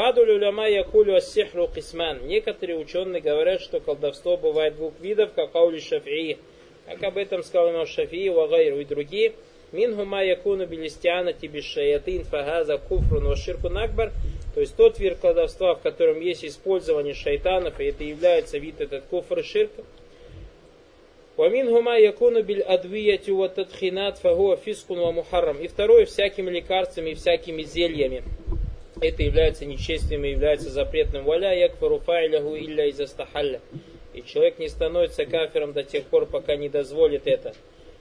Баду уляма якулю ассихру кисман. Некоторые ученые говорят, что колдовство бывает двух видов, как аули шафии. Как об этом сказал имам Шафии, Вагайру и другие. Минху ма якуну билистиана тибишаятин фагаза куфрун ваширку накбар. То есть тот вид колдовства, в котором есть использование шайтанов, и это является вид этот куфр и ширк. Вамин гума якуну биль адвиятю ва тадхинат фагуа фискун ва мухаррам. И второе, всякими лекарствами и всякими зельями это является нечестием и является запретным. Валя якфару файлягу илля из астахалля. И человек не становится кафиром до тех пор, пока не дозволит это.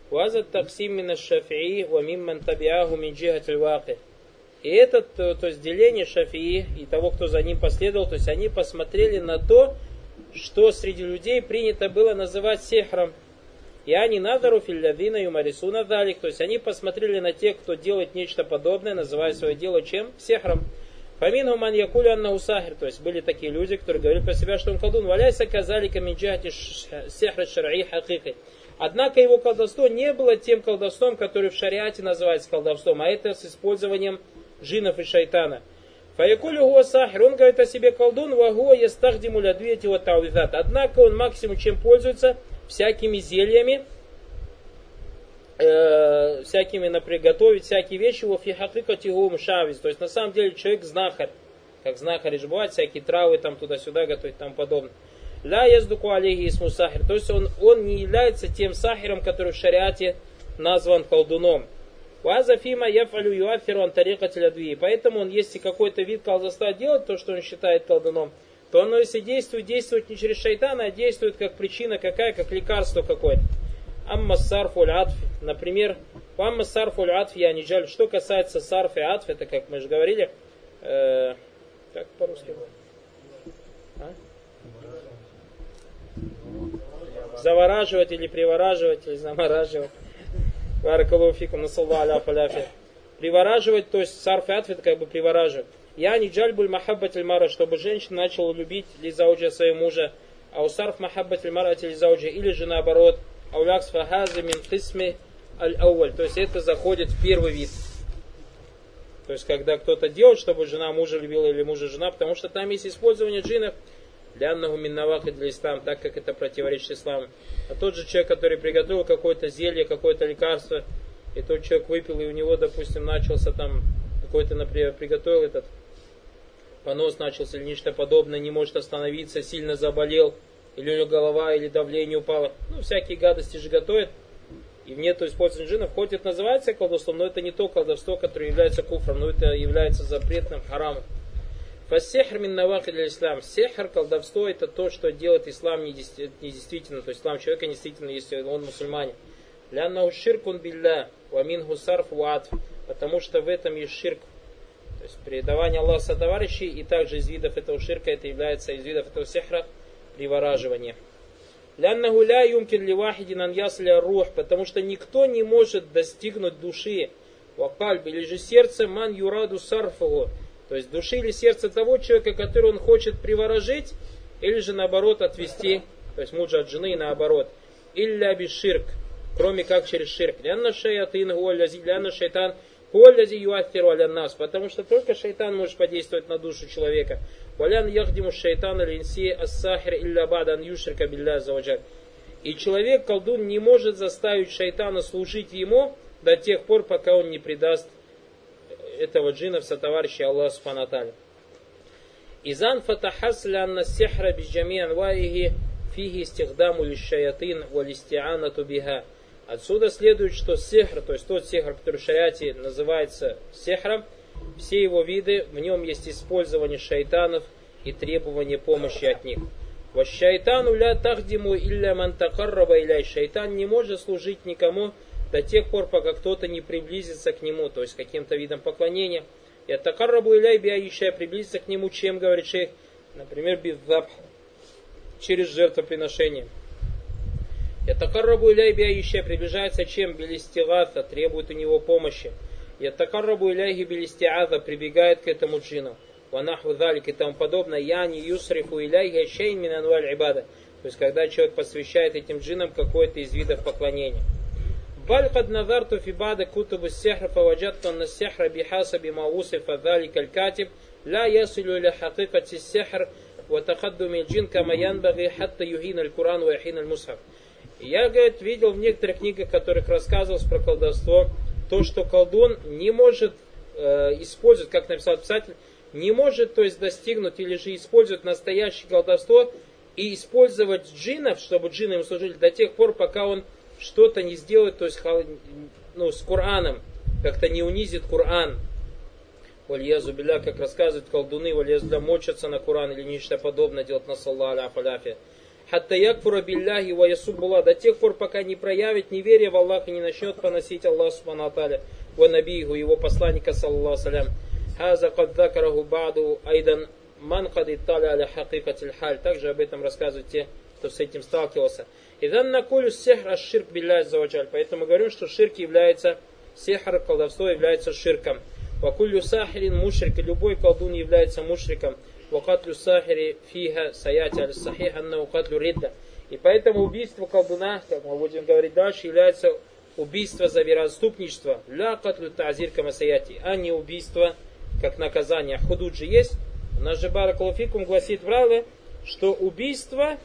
Вазат таксим мина шафии ва мимман табиаху мин И это, то, то есть деление шафии и того, кто за ним последовал, то есть они посмотрели на то, что среди людей принято было называть сехром. И они надару филлядина юмарисуна далик. То есть они посмотрели на тех, кто делает нечто подобное, называя свое дело чем? Сехром. Фамин ман якулю анна усахир. То есть были такие люди, которые говорили про себя, что он колдун. Валяйся казали каминджати сехра шар'и хакики. Однако его колдовство не было тем колдовством, который в шариате называется колдовством, а это с использованием джинов и шайтана. Фаякулю гуа сахир, он говорит о себе колдун, вагуа ястахдиму лядвиати ва тауизат. Однако он максимум чем пользуется, всякими зельями, э, всякими, например, готовить всякие вещи, во фихакикатигум шавис. То есть на самом деле человек знахарь, как знахарь же бывает, всякие травы там туда-сюда готовить и тому подобное. Ля яздуку алейхи исму сахир. То есть он, он не является тем сахиром, который в шариате назван колдуном. Вазафима яфалю юафиру антарикатель Поэтому он, если какой-то вид колдовства делает, то, что он считает колдуном, то оно, если действует, действует не через шайтана, а действует как причина какая, как лекарство какое-то. Амма сарфуль атф, например, амма сарфуль атф я не жаль. Что касается сарф и атф, это как мы же говорили, э, как по-русски? А? Завораживать или привораживать, или замораживать. Баракалуфикум, насалла аля фаляфи. Привораживать, то есть сарф и атф, это как бы привораживать. Я не джальбуль махаббат мара, чтобы женщина начала любить лизауджа своего мужа. А усарф махаббат мара лизауджа, или же наоборот, аулякс фахаза мин хисми аль ауаль. То есть это заходит в первый вид. То есть когда кто-то делает, чтобы жена мужа любила или мужа жена, потому что там есть использование джинов для аннаху и для ислам, так как это противоречит исламу. А тот же человек, который приготовил какое-то зелье, какое-то лекарство, и тот человек выпил, и у него, допустим, начался там какой-то, например, приготовил этот понос начался или нечто подобное, не может остановиться, сильно заболел, или у него голова, или давление упало. Ну, всякие гадости же готовят. И нету использования джинов, хоть это называется колдовством, но это не то колдовство, которое является куфром, но это является запретным харамом. Фассехр мин навахид ислам. Сехр, колдовство, это то, что делает ислам недействительно. То есть ислам человека недействительно, если он мусульманин. Ляннау ширкун билля, вамин гусарф ваатф. Потому что в этом есть ширк. То есть передавание Аллаха сотоварищей, и также из видов этого ширка, это является из видов этого сехра, привораживание. Ляннаху ля юмкин ли вахидин ан ясля рух, потому что никто не может достигнуть души, вакальб, или же сердце ман юраду сарфаху, то есть души или сердце того человека, который он хочет приворожить, или же наоборот отвести, то есть мужа от жены наоборот. Илля биширк, кроме как через ширк. Лянна шаятин лянна шайтан Коллязи юафиру аля нас, потому что только шайтан может подействовать на душу человека. Валян яхдиму шайтана линси ассахир илля бадан юшрика билля заваджаль. И человек, колдун, не может заставить шайтана служить ему до тех пор, пока он не предаст этого джина в сотоварища Аллаха Субханаталя. Изан фатахас лянна сихра биджами анваихи фиги стихдаму лишаятин валистианату биха. Отсюда следует, что сехр, то есть тот сехр, который в шариате называется сехром, все его виды, в нем есть использование шайтанов и требование помощи от них. Шайтану ля тахдиму илля мантакарраба иляй. Шайтан не может служить никому до тех пор, пока кто-то не приблизится к нему, то есть каким-то видом поклонения. И атакаррабу иляй биаища приблизиться к нему, чем, говорит шейх, например, беззабх, через жертвоприношение. Ятакаррабу иляй биаища приближается чем? Белистигата, требует у него помощи. Ятакаррабу иляйхи белистиаза прибегает к этому джину. Ванаху залик и тому подобное. Я не юсрифу иляйхи шейн мин анваль ибада. То есть, когда человек посвящает этим джинам какой-то из видов поклонения. بل قد نظرت في بعض كتب السحر فوجدت أن السحر بحسب ما وصف ذلك الكاتب لا يصل إلى حقيقة السحر وتقدم الجن كما ينبغي حتى يهين القرآن ويحين المصحف. я, говорит, видел в некоторых книгах, в которых рассказывалось про колдовство, то, что колдун не может э, использовать, как написал писатель, не может, то есть, достигнуть или же использовать настоящее колдовство и использовать джинов, чтобы джины ему служили до тех пор, пока он что-то не сделает, то есть, ну, с Кораном, как-то не унизит Коран. Вальязу биля, как рассказывают колдуны, вальязу мочатся на Коран или нечто подобное делать на салла аля фаляфе. Хатта якфура билляхи ва ясубула до тех пор, пока не проявит неверие в Аллаха и не начнет поносить Аллах субхану аталя ва набиху, его посланника саллаллаху салям. Хаза кад баду айдан ман кад итталя аля хакикатиль халь. Также об этом рассказывают те, кто с этим сталкивался. Идан накулю сехр аш ширк билляхи заваджаль. Поэтому говорю, что ширк является, сехр, колдовство является ширком. Вакулю сахирин мушрик, любой колдун является мушриком. Вакатлю сахири фиха саяти аль сахих анна укатлю ридда. И поэтому убийство колдуна, как мы будем говорить дальше, является убийство за вероотступничество. Ля катлю тазир камасаяти, а не убийство как наказание. Худуд же есть. У нас же Баракалуфикум гласит правило, что убийство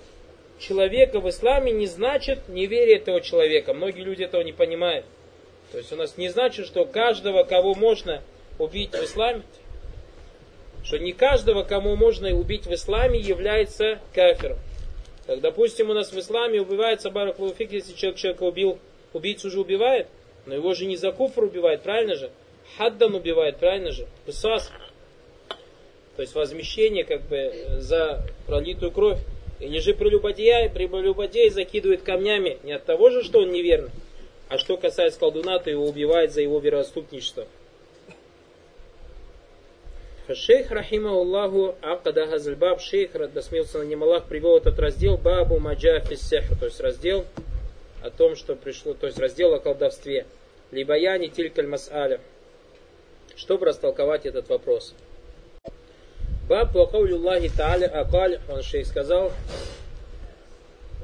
человека в исламе не значит неверие этого человека. Многие люди этого не понимают. То есть у нас не значит, что каждого, кого можно убить в исламе, что не каждого, кому можно убить в исламе, является кафиром. Как, допустим, у нас в исламе убивается Барак Луфик, если человек человека убил, убийцу уже убивает, но его же не за куфр убивает, правильно же? Хаддан убивает, правильно же? Писас. То есть возмещение как бы за пролитую кровь. Или же прелюбодея, прелюбодей закидывает камнями не от того же, что он неверный, а что касается колдуна, то его убивает за его вероотступничество. Шейх Рахимауллаху Акада Газальбаб, шейх, да смеется на Аллах, привел этот раздел Бабу Маджа Фиссехр, то есть раздел о том, что пришло, то есть раздел о колдовстве. Либо я не тилькаль мас'аля. Чтобы растолковать этот вопрос. Баб по каулюллахи та'аля акаль, он шейх сказал,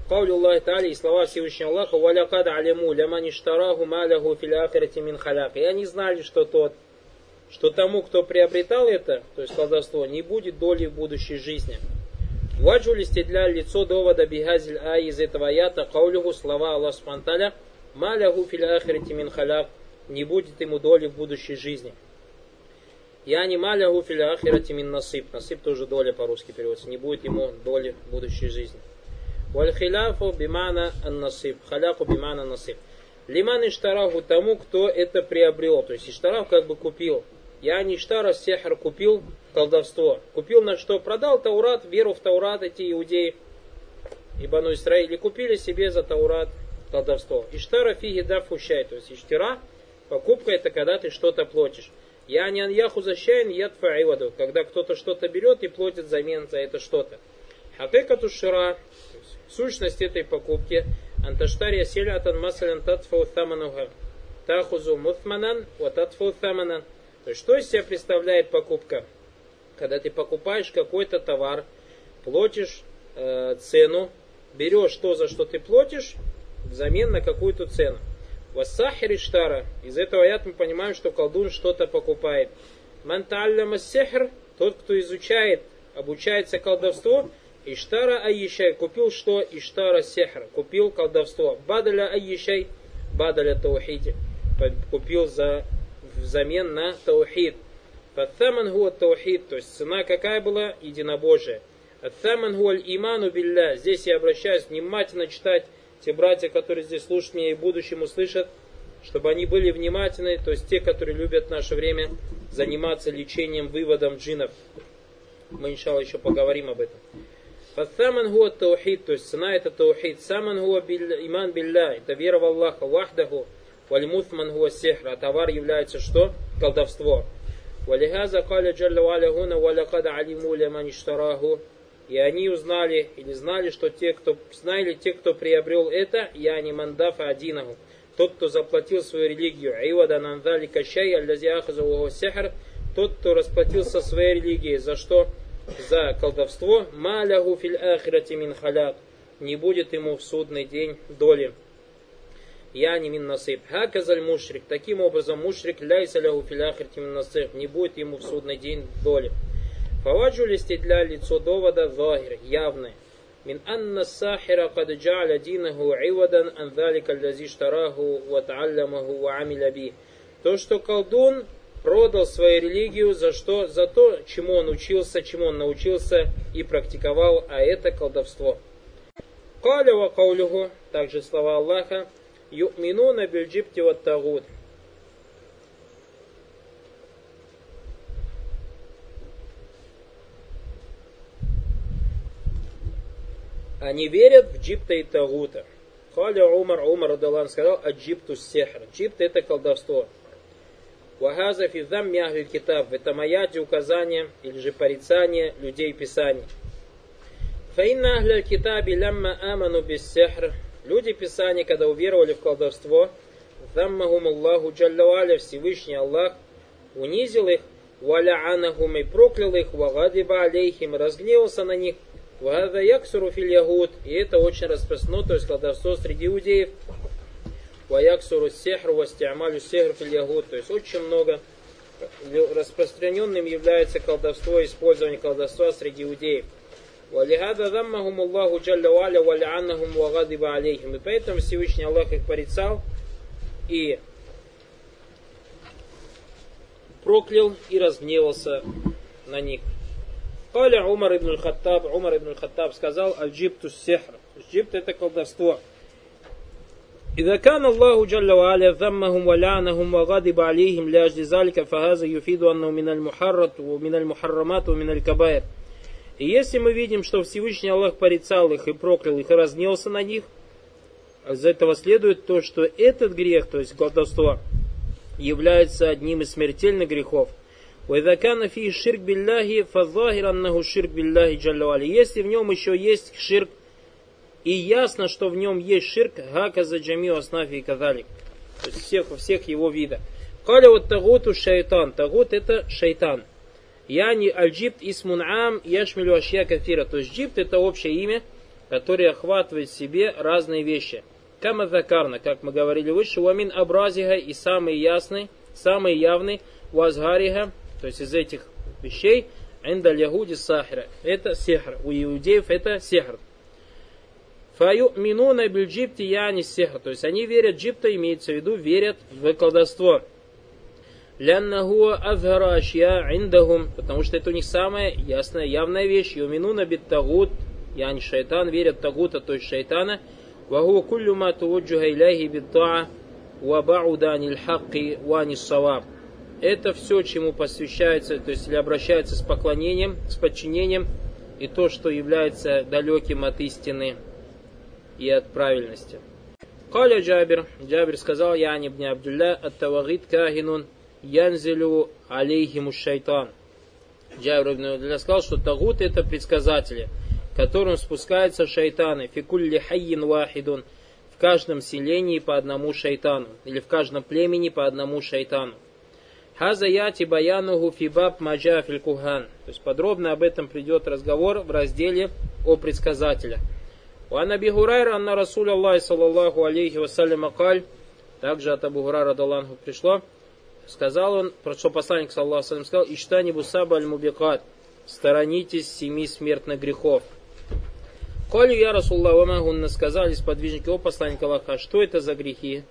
Каулюллахи та'аля и слова Всевышнего Аллаха, валякад алиму, ляман иштараху маляху фил ахирати. И они знали, что тот, что тому, кто приобретал это, то есть колдовство, не будет доли в будущей жизни. Ваджули для лицо довода бигазиль а из этого аята каулюху слова Аллах Субтитры Малягу фил ахирати мин халяк не будет ему доли в будущей жизни. Я не малягу фил ахирати мин насып. Насып тоже доля по-русски переводится. Не будет ему доли в будущей жизни. Валь хиляфу бимана ан насып. Халяку бимана насып. Лиман иштараху тому, кто это приобрел. То есть иштарах как бы купил. Я не Иштара Сехар купил колдовство. Купил на что? Продал Таурат, веру в Таурат эти иудеи и Бану Исраили. Купили себе за Таурат колдовство. Иштара фиги да фущай. То есть иштира, покупка это когда ты что-то платишь. Я не аньяху защайн ядфа иваду. Когда кто-то что-то берет и платит взамен за это что-то. Хакекату шира. Сущность этой покупки. Анташтария селятан масален татфау тамануха. Тахузу мутманан, вот татфау таманан. То есть, что из себя представляет покупка? Когда ты покупаешь какой-то товар, платишь э, цену, берешь то, за что ты платишь, взамен на какую-то цену. Вассахир штара. Из этого аят мы понимаем, что колдун что-то покупает. Манталляма сехр, тот, кто изучает, обучается колдовству, Иштара Аишай купил что? Иштара Сехр. Купил колдовство. Бадаля Аишай. Бадаля Таухиди. Купил за взамен на таухид. Фаттаман хуа таухид, то есть цена какая была? Единобожие. Аттаман хуа иману билля. Здесь я обращаюсь внимательно читать те братья, которые здесь слушают меня и в будущем услышат, чтобы они были внимательны, то есть те, которые любят в наше время заниматься лечением, выводом джинов. Мы, иншалла, еще поговорим об этом. Фаттаман хуа таухид, то есть цена это таухид. Саман хуа иман билля, это вера в Аллаха, вахдаху. Вальмутман хуа сихр, а товар является что? Колдовство. Валихаза каля джалла валя хуна валякад алиму ляман иштараху. И они узнали или знали, что те, кто знали, те, кто приобрел это, я не мандафа одинаху. Тот, кто заплатил свою религию, айвада нандали кащай, аллази ахаза сихр, тот, кто расплатился своей религией, за что? За колдовство, маляху филь ахирати мин халяк. Не будет ему в судный день доли. Я не мин насып. Хаказаль мушрик. Таким образом, мушрик ляйса ляху филяхирти мин насып. Не будет ему в судный день доли. Фаваджу для лицо довода захир, явное. Мин анна сахира кад джа'ля динаху ивадан ан залика лази штараху ва та'аллямаху ва амиля би. То, что колдун продал свою религию за что? За то, чему он учился, чему он научился и практиковал, а это колдовство. Каля ва каулюху, также слова Аллаха, ю'минуна бильджибти ва тагут. Они верят в джипта и тагута. Халя Умар, Умар Адалан сказал, а джипту сехр. Джипт это колдовство. Вахаза физам мяхвиль китаб. Это маяти указания или же порицание людей Писания. Фаинна ахля китаби лямма аману без сехр. Люди Писания, когда уверовали в колдовство, Заммахум Аллаху Джаллаваля, Всевышний Аллах, унизил их, валя анахум и проклял их, вагадиба алейхим, разгневался на них, Вада яксуру филь ягуд. И это очень распространено, то есть колдовство среди иудеев. Ваяксуру сехру вастиамалю сехру филь ягуд. То есть очень много распространенным является колдовство, использование колдовства среди иудеев. Валихада заммахум Аллаху джалля валя валианнахум вагадиба алейхим. И поэтому Всевышний Аллах их порицал и проклял и разгневался на них. Каля Умар ибн Хаттаб, Умар ибн Хаттаб сказал, аль-джипту сехр. Джипт это колдовство. إذا كان الله جل وعلا ذمهم ولعنهم وغضب عليهم لأجل ذلك فهذا يفيد أنه من المحرط ومن المحرمات ومن الكبائر. И если мы видим, что Всевышний Аллах порицал их и проклял их и разнелся на них, из этого следует то, что этот грех, то есть колдовство, является одним из смертельных грехов. Если в нем еще есть ширк, и ясно, что в нем есть ширк, хаказа джамио аснафи и казалик. То есть всех, всех его вида. Каля вот тагуту шайтан. Тагут это шайтан. Яни аль-джибт исмун ам яшмилю ашья кафира. То есть джибт это общее имя, которое охватывает в себе разные вещи. Кама закарна, как мы говорили выше, уамин абразиха и самый ясный, самый явный, вазгариха, то есть из этих вещей, инда ягуди сахира. Это сехр. У иудеев это сехр. Фаю минуна бильджипти яни сехр. То есть они верят, джипта имеется в виду, верят в колдовство. Ляннахуа азгара ашья индахум. Потому что это у них самая ясная, явная вещь. Юминуна бит тагут. Яни шайтан верят тагута, то есть шайтана. Ваху куллю ма тувуджуха иляхи бит таа. Вабауда анил вани саваб это все, чему посвящается, то есть или обращается с поклонением, с подчинением, и то, что является далеким от истины и от правильности. Каля Джабир, Джабир сказал, я не Абдулля, от тавагит кахинун, янзелю алейхиму шайтан. Джабир ибн сказал, что тагут это предсказатели, которым спускаются шайтаны, фикулли хайин вахидун, в каждом селении по одному шайтану, или в каждом племени по одному шайтану. Хаза яти баянуху фибаб маджа кухан. То есть подробно об этом придет разговор в разделе о предсказателях. Уан Аби Хурайра, анна Расуль Аллах, саллаллаху алейхи вассалям, акаль, также от Абу Хурайра Даланху пришло, сказал он, что посланник, саллаху салям, сказал, Иштани бусаба аль мубикат, сторонитесь семи смертных грехов. Колю я Расулла Вамагунна сказали сподвижники, о посланник Аллаха, что это за грехи?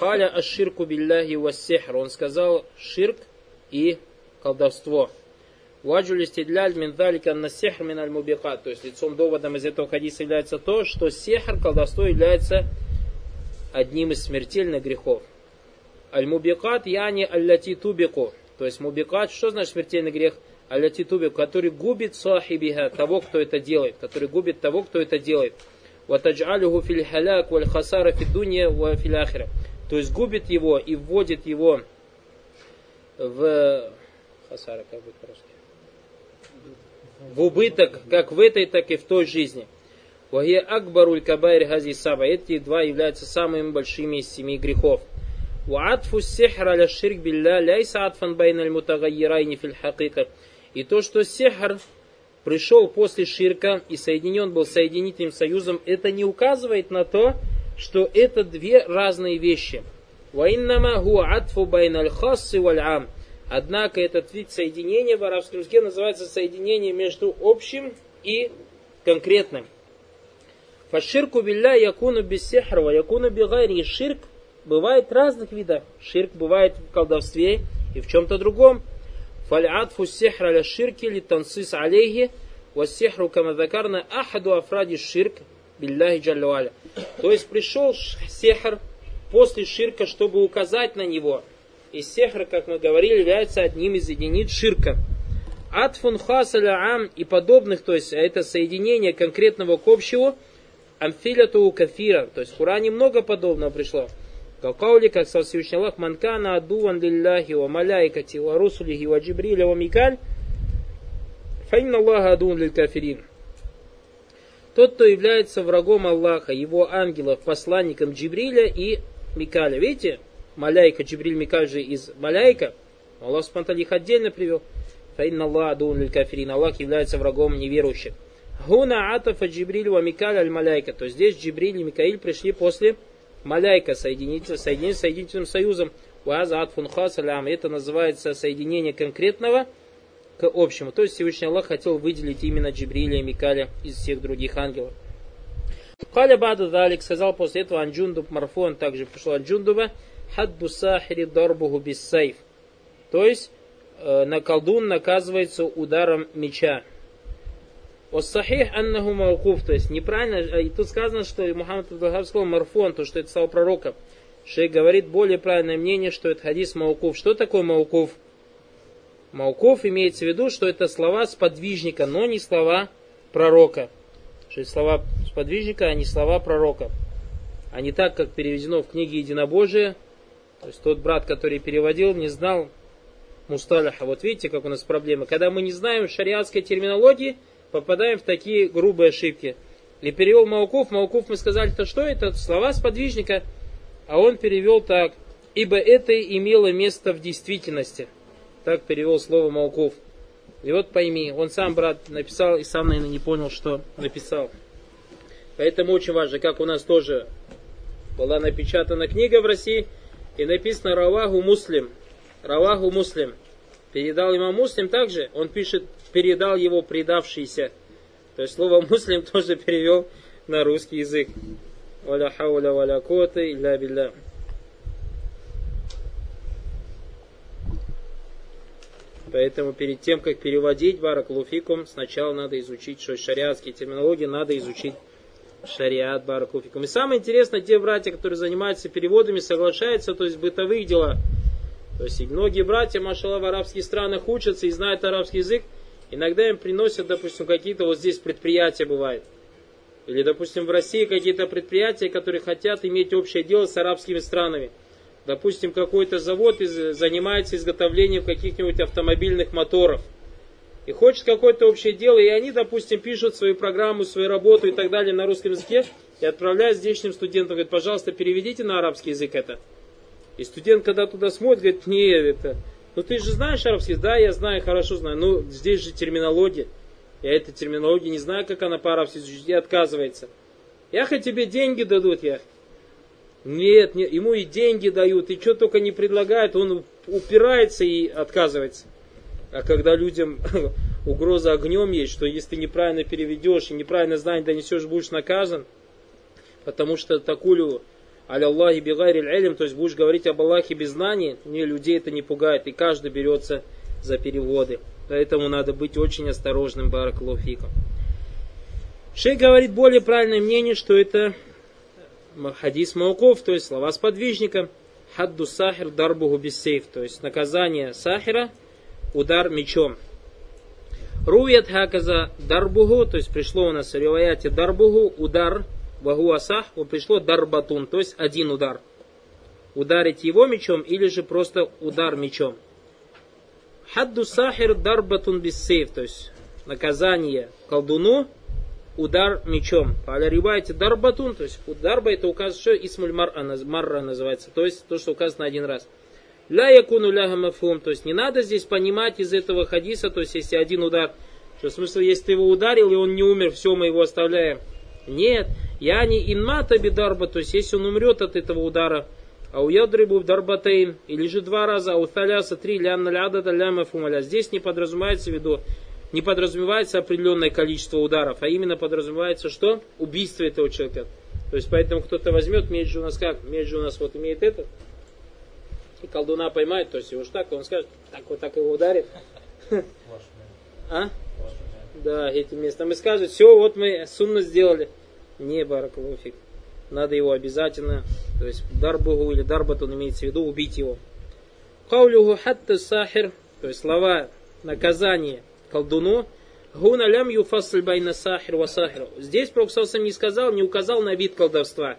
Халя аширку билляхи вассихр. Он сказал ширк и колдовство. Ваджу листидляль мин далика на сихр мин аль. То есть лицом доводом из этого хадиса является то, что сихр, колдовство является одним из смертельных грехов. Аль-мубикат яни аллати тубику. То есть мубикат, что значит смертельный грех? Аллати тубику, который губит сахибиха, того, кто это делает. Который губит того, кто это делает. Ватаджалюху филь халяк валь хасара фидунья ва фил то есть губит его и вводит его в хасара, как будет по-русски? В убыток, как в этой, так и в той жизни. Вахия акбаруль кабайр хази саба. Эти два являются самыми большими из семи грехов. Сихра ля ширк билля ляйса атфан байна аль мутагайирайни фил хакика. И то, что сихр пришел после ширка и соединен был соединительным союзом, это не указывает на то, что это две разные вещи. Однако этот вид соединения в арабском языке называется соединение между общим и конкретным. Фаширку билля якуну бисихрва, якуну бигайри. Ширк бывает разных видов. Ширк бывает в колдовстве и в чем-то другом. Фальатфу сихра ля ширки ли тансис алейхи, вассихру камадакарна ахаду афради ширк билляхи джаллуаля. То есть пришел сехр после ширка, чтобы указать на него. И сехр, как мы говорили, является одним из единиц ширка. Атфун хасаля ам и подобных, то есть это соединение конкретного к общему, амфиляту кафира. То есть в Коране много подобного пришло. Калкаули, как сказал Всевышний Аллах, манкана адуан лилляхи ва маляйкати ва русулихи ва джибриля ва микаль, фаинна Аллаха адуан лиль кафирин. Тот, кто является врагом Аллаха, его ангелов, посланником Джибриля и Микаля. Видите, Маляйка, Джибриль, Микаль же из Маляйка. Аллах Субтитры их отдельно привел. Фаинна Аллах адун лиль кафирин. Аллах является врагом неверующих. Гуна атафа Джибриль ва Микаль аль Маляйка. То есть здесь Джибриль и Микаиль пришли после Маляйка, соединитель, соединение с соединительным союзом. Уаза атфун хасалям. Это называется соединение конкретного к общему. То есть Всевышний Аллах хотел выделить именно Джибриля и Микаля из всех других ангелов. Каля Баду Далик сказал после этого Анджундуб Марфон, также пришел Анджундуба, Хадду Сахири Дорбуху Биссайф. То есть э, на колдун наказывается ударом меча. Сахих аннаху маукуф, то есть неправильно, э, и тут сказано, что Мухаммад Абдулхаб сказал марфон, то что это стал пророка. Шейх говорит более правильное мнение, что это хадис маукуф. Что такое маукуф? Мауков имеется в виду, что это слова сподвижника, но не слова пророка. Что это слова сподвижника, а не слова пророка. А не так, как переведено в книге Единобожие. То есть тот брат, который переводил, не знал мусталиха. Вот видите, как у нас проблема. Когда мы не знаем шариатской терминологии, попадаем в такие грубые ошибки. И перевел Мауков. Мауков мы сказали, то что это? Слова сподвижника. А он перевел так. Ибо это имело место в действительности. Так перевел слово Мауков. И вот пойми, он сам, брат, написал и сам, наверное, не понял, что написал. Поэтому очень важно, как у нас тоже была напечатана книга в России, и написано Раваху Муслим. Раваху Муслим. Передал имам Муслим также, он пишет, передал его предавшийся. То есть слово Муслим тоже перевел на русский язык. Валя хауля валя кота илля билля. Поэтому перед тем, как переводить Баракулуфикум, сначала надо изучить, что шариатские терминологии, надо изучить шариат Баракулуфикум. И самое интересное, те братья, которые занимаются переводами, соглашаются, то есть бытовых дела. То есть и многие братья, машалла, в арабских странах учатся и знают арабский язык, иногда им приносят, допустим, какие-то вот здесь предприятия бывают. Или, допустим, в России какие-то предприятия, которые хотят иметь общее дело с арабскими странами допустим, какой-то завод занимается изготовлением каких-нибудь автомобильных моторов и хочет какое-то общее дело, и они, допустим, пишут свою программу, свою работу и так далее на русском языке, и отправляют здешним студентам, говорят, пожалуйста, переведите на арабский язык это. И студент, когда туда смотрит, говорит, нет, это, ну ты же знаешь арабский? Да, я знаю, хорошо знаю, но здесь же терминология. Я этой терминологии не знаю, как она по-арабски и отказывается. Я хоть тебе деньги дадут, я. Нет, нет, ему и деньги дают, и что только не предлагают, он упирается и отказывается. А когда людям угроза огнем есть, что если ты неправильно переведешь и неправильно знание донесешь, будешь наказан, потому что такулю аля Аллахи бигайри илм, то есть будешь говорить об Аллахе без знаний, не, людей это не пугает, и каждый берется за переводы. Поэтому надо быть очень осторожным, баракалуфиком. Шей говорит более правильное мнение, что это хадис мауков, то есть слова сподвижника, хадду сахир дарбуху бисейф, то есть наказание сахира, удар мечом. Руят хаказа дарбуху, то есть пришло у нас в риваяте дарбуху, удар, вагу асах, пришло дарбатун, то есть один удар. Ударить его мечом или же просто удар мечом. Хадду сахир дарбатун бисейф, то есть наказание колдуну удар мечом. Аля рибайте дарбатун, то есть ударба это указывает, что исмуль марра, называется, то есть то, что указано один раз. Ля якуну ляха то есть не надо здесь понимать из этого хадиса, то есть если один удар, что в смысле, если ты его ударил и он не умер, все, мы его оставляем. Нет, я не инмата бидарба, то есть если он умрет от этого удара, Ау ядрибу дарбатейн, или же два раза, ау таляса три, лянна лядата ляма фумаля. Здесь не подразумевается в виду, не подразумевается определенное количество ударов, а именно подразумевается что? Убийство этого человека. То есть поэтому кто-то возьмет, меч же у нас как? Меч же у нас вот имеет это. И колдуна поймает, то есть его так, он скажет, так вот так его ударит. А? Да, этим местом. И скажет, все, вот мы сунну сделали. Не, баракалуфик. Надо его обязательно, то есть дарбугу или дарбатун имеется в виду, убить его. Каулюху хатта сахир, то есть слова наказания колдуну, гуна лям юфасль байна сахир ва сахир. Здесь Пророк не сказал, не указал на вид колдовства.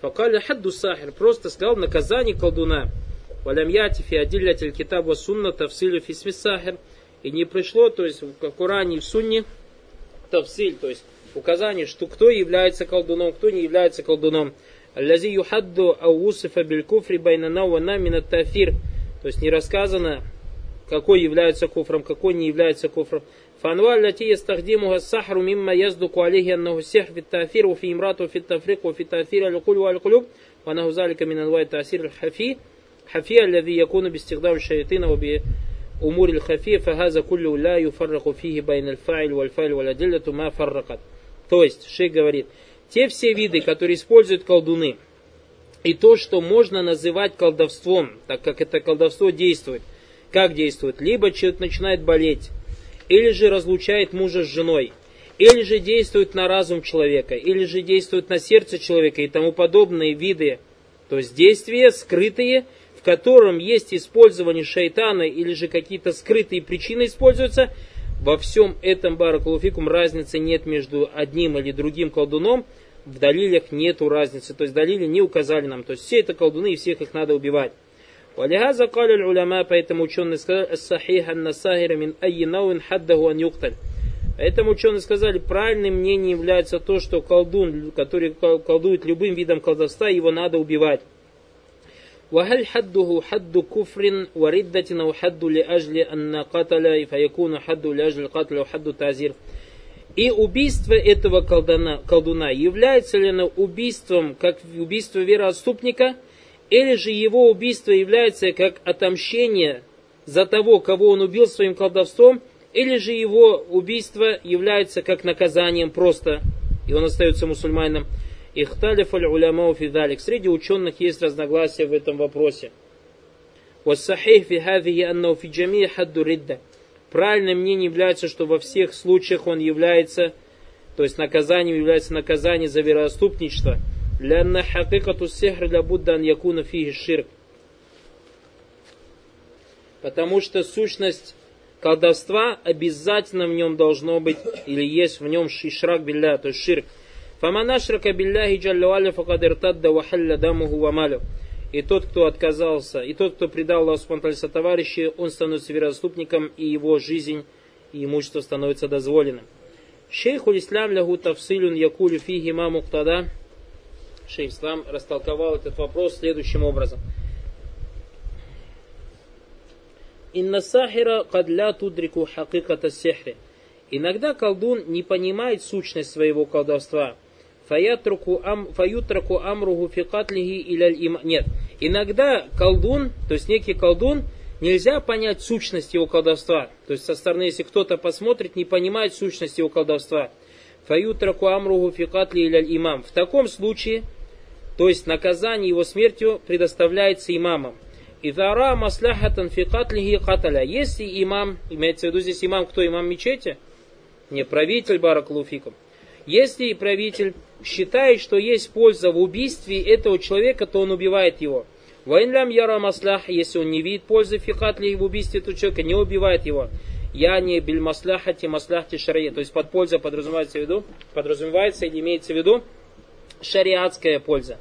Факаля хадду сахир, просто сказал наказание колдуна. Валям яти фи адиллятиль китаб ва сунна тавсилю фисми сахир. И не пришло, то есть в Коране и в Сунне, тавсиль, то есть указание, что кто является колдуном, кто не является колдуном. Аллази юхадду аусифа биль куфри байнана ва намина тафир. То есть не рассказано, какой является куфром, какой не является куфром. فأنواع التي يستخدمها السحر مما يصدق عليه أنه السحر في التأثير وفي إمراته في التفريق وفي تأثير العقول والقلوب وأنه ذلك من أنواع التأثير الحفي حفي الذي يكون باستخدام الشياطين وبأمور الخفية فهذا كله لا يفرق فيه بين الفاعل والفاعل والأدلة ما فرقت то есть, шейх говорит, те все виды, которые используют колдуны, и то, что можно называть колдовством, так как это колдовство действует, как действует? Либо человек начинает болеть, или же разлучает мужа с женой, или же действует на разум человека, или же действует на сердце человека и тому подобные виды, то есть действия скрытые, в котором есть использование шайтана или же какие-то скрытые причины используются, во всем этом, баракулуфикум, разницы нет между одним или другим колдуном, в далилях нету разницы, то есть далили не указали нам, то есть все это колдуны и всех их надо убивать. ولهذا قال العلماء, поэтому ученые сказали, الصحيح أن الساهر من أي نوع حده أن يقتل. Поэтому ученые сказали, правильным мнением является то, что колдун, который колдует любым видом колдовства, его надо убивать. وهل حده حد كفر وردة أو حد لأجل أن قتل فيكون حد لأجل القتل أو حد تعزير И убийство этого колдуна, колдуна является ли оно убийством, как убийство вероотступника, или же его убийство является как отомщение за того, кого он убил своим колдовством, или же его убийство является как наказанием просто, и он остается мусульманином. Ихталиф аль-уляма фидалик. Среди ученых есть разногласия в этом вопросе. Вассахих фи хадхи аннау фи джами хадду ридда. Правильным мнением является, что во всех случаях он является, то есть наказанием является наказание за вероотступничество. Лянна хакикату сихр ля буддан якуна фихи ширк. Потому что сущность колдовства обязательно в нем должно быть, или есть в нем шишрак билля, то есть ширк. Фаман ашрака билляхи джаллюаля факадиртадда вахалля дамуху вамалю. И тот, кто отказался, и тот, кто предал Аллаху Субхану товарищи, он становится вероступником, и его жизнь и имущество становится дозволенным. Шейху Ислам лягу тафсилюн якулю фиги ма. Шейх Ислам растолковал этот вопрос следующим образом. Инна сахира кадля тудрику хакиката сехри. Иногда колдун не понимает сущность своего колдовства – фаятруку ам, фаютраку амругу фикатлихи иляль има. Нет, иногда колдун, то есть некий колдун, нельзя понять сущность его колдовства. То есть со стороны, если кто-то посмотрит, не понимает сущность его колдовства. Фаютраку амругу фикатли иляль имам. В таком случае, то есть наказание его смертью предоставляется имамам. Идара масляхатан фикатлихи каталя. Если имам, имеется в виду здесь имам, кто имам мечети? Не правитель Бараклуфикум. Если правитель считает, что есть польза в убийстве этого человека, то он убивает его. Вайнлям яра маслах, если он не видит пользы фикатли в убийстве этого человека, не убивает его. Я не биль масляхати масляхти шария. То есть под польза подразумевается в виду, подразумевается или имеется в виду шариатская польза.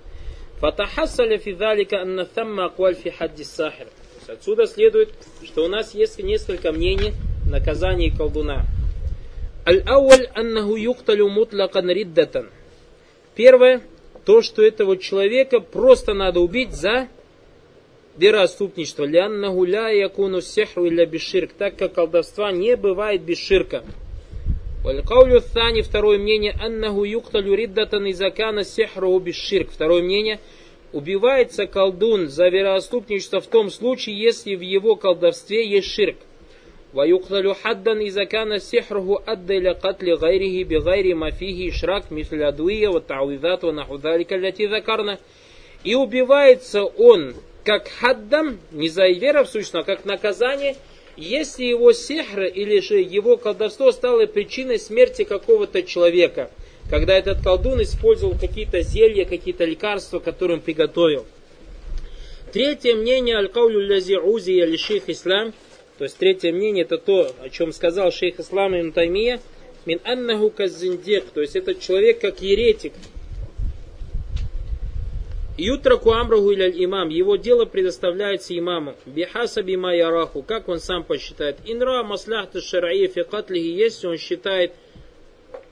Отсюда следует, что у нас есть несколько мнений в наказании колдуна. Аль-ауаль аннаху юкталю мутлакан риддатан. Первое, то, что этого человека просто надо убить за вероотступничество. Ляннаху ля якуну сехру или беширк, так как колдовства не бывает без ширка. Валькаулю Thani, второе мнение, аннаху юкталю риддатан изакана сехру беширк. Второе мнение, Убивается колдун за вероотступничество в том случае, если в его колдовстве есть ширк. ويقتل حدا إذا كان سحره أدى إلى قتل غيره بغير ما فيه إشراك مثل الأدوية والتعويذات ونحو ذلك التي ذكرنا. И убивается он как хаддам, не за веру в сущность, а как наказание, если его сихр или же его колдовство стало причиной смерти какого-то человека, когда этот колдун использовал какие-то зелья, какие-то лекарства, которые он приготовил. Третье мнение аль-каулю лязи узи или шейх ислам – то есть третье мнение это то, о чем сказал шейх Ислам ибн Таймия, мин аннаху казиндек, то есть этот человек как еретик. Ютраку амраху или имам, его дело предоставляется имаму. Бихаса бима яраху, как он сам посчитает. Инра масляхта шараи фи катлихи, если он считает,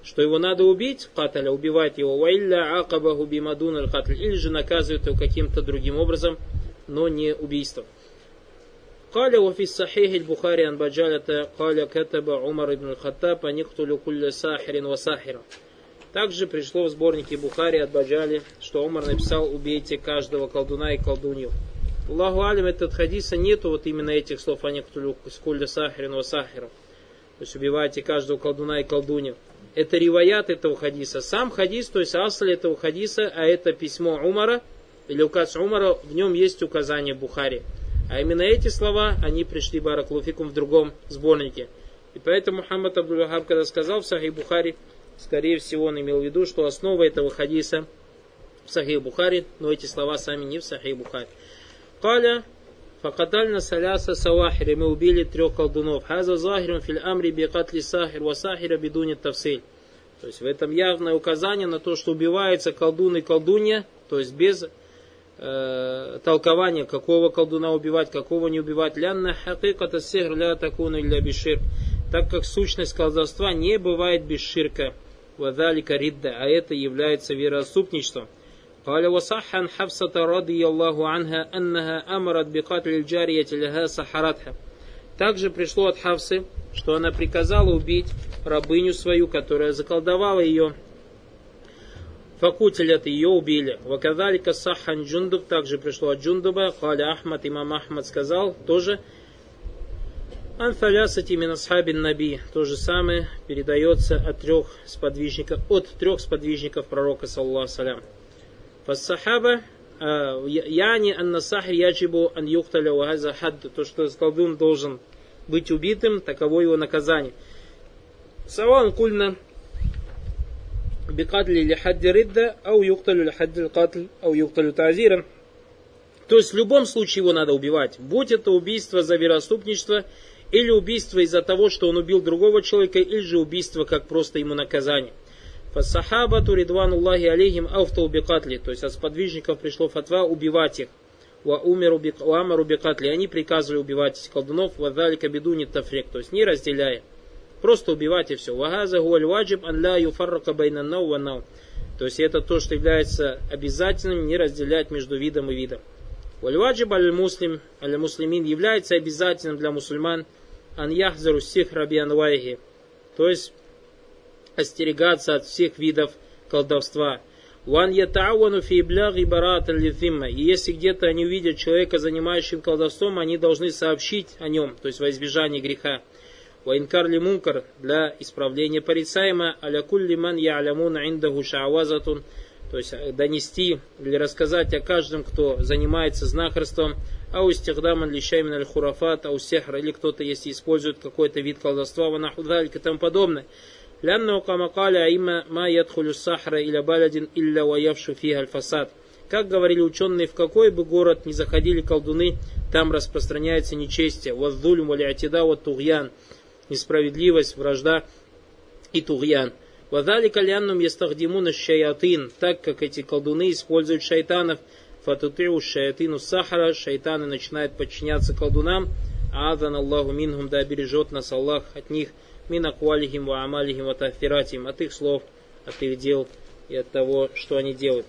что его надо убить, каталя, убивать его, ваилля акабаху бимадун или же наказывает его каким-то другим образом, но не убийством. قال وفي الصحيح البخاري عن بجالة قال كتب عمر بن الخطاب أن يقتل كل ساحر وساحرة Также пришло в сборнике Бухари от Баджали, что Умар написал «Убейте каждого колдуна и колдунью». Аллаху алим, этот хадиса нету вот именно этих слов «Они ктулю скульда сахарин ва сахира». То есть убивайте каждого колдуна и колдунью. Это риваят этого хадиса. Сам хадис, то есть асль этого хадиса, а это письмо Умара, или указ Умара, в нем есть указание Бухари. А именно эти слова, они пришли Бараклуфикум в другом сборнике. И поэтому Мухаммад Абдул-Вахаб, когда сказал в Сахих Бухари, скорее всего он имел в виду, что основа этого хадиса в Сахих Бухари, но эти слова сами не в Сахих Бухари. Каля Факатальна саляса савахири. Мы убили трех колдунов. Хаза захирун фил амри бикатли сахир ва сахира бидуни тавсиль. То есть в этом явное указание на то, что убивается колдун и колдунья, то есть без э, толкование, какого колдуна убивать, какого не убивать. Лянна хакиката сихр ля такуна илля бишир. Так как сущность колдовства не бывает без ширка. Вадалика ридда, а это является вероотступничеством. قال وصح عن حفصة رضي الله عنها أنها أمرت بقتل الجارية لها سحرتها. Также пришло от Хавсы, что она приказала убить рабыню свою, которая заколдовала ее Факутилят ее убили. Вакадалика сахан джундуб, также пришло от джундуба. Халя Ахмад, имам Ахмад сказал, тоже Анфалясати минасхабин наби. То же самое передается от трех сподвижников, от трех сподвижников пророка, саллаху салям. Фассахаба а, Яни анна сахр яджибу ан юхталя. То, что колдун должен быть убитым, таково его наказание. Саван кульна бикатли или хадди ридда, ау или хадди катль, ау юкталю тазиран. То есть в любом случае его надо убивать. Будь это убийство за вероотступничество, или убийство из-за того, что он убил другого человека, или же убийство как просто ему наказание. Фасахаба туридвануллахи алейхим ауфтау бикатли. То есть от сподвижников пришло фатва убивать их. Ва умеру бикатли. Они приказывали убивать колдунов. Вадалика бедуни тафрик. То есть не разделяя. Просто убивать и все. Вагаза гуаль ваджиб ан ла юфаррака байна нау ва нау. То есть это то, что является обязательным, не разделять между видом и видом. Валь-ваджиб аль-муслим, аль-муслимин является обязательным для мусульман ан яхзару сих раби анвайхи. То есть остерегаться от всех видов колдовства. Ван ятауану фи бляги барат И если где-то они увидят человека, занимающим колдовством, они должны сообщить о нем, то есть во избежание греха. Ваинкар ли мункар для исправления порицаема, аля кулли ман я'лямуна индаху ша'вазатун, то есть э, донести или рассказать о каждом, кто занимается знахарством, а у стихдаман лишаймин аль хурафат, а у сехра, или кто-то, если использует какой-то вид колдовства, ванахудалик и тому подобное. لأنه كما قال أئمة ما يدخل السحر إلى بلد إلا ويفشو فيها الفساد. Как говорили ученые, в какой бы город не заходили колдуны, там распространяется нечестие. Ваззуль валиатида вот тугьян несправедливость, вражда и тугьян. Вадалика ляннум ястахдимуна шаятин, так как эти колдуны используют шайтанов, фатутиу шаятину сахара, шайтаны начинают подчиняться колдунам, адан Аллаху минхум, да бережет нас Аллах от них, мин аквалихим ва амалихим ва от их слов, от их дел и от того, что они делают.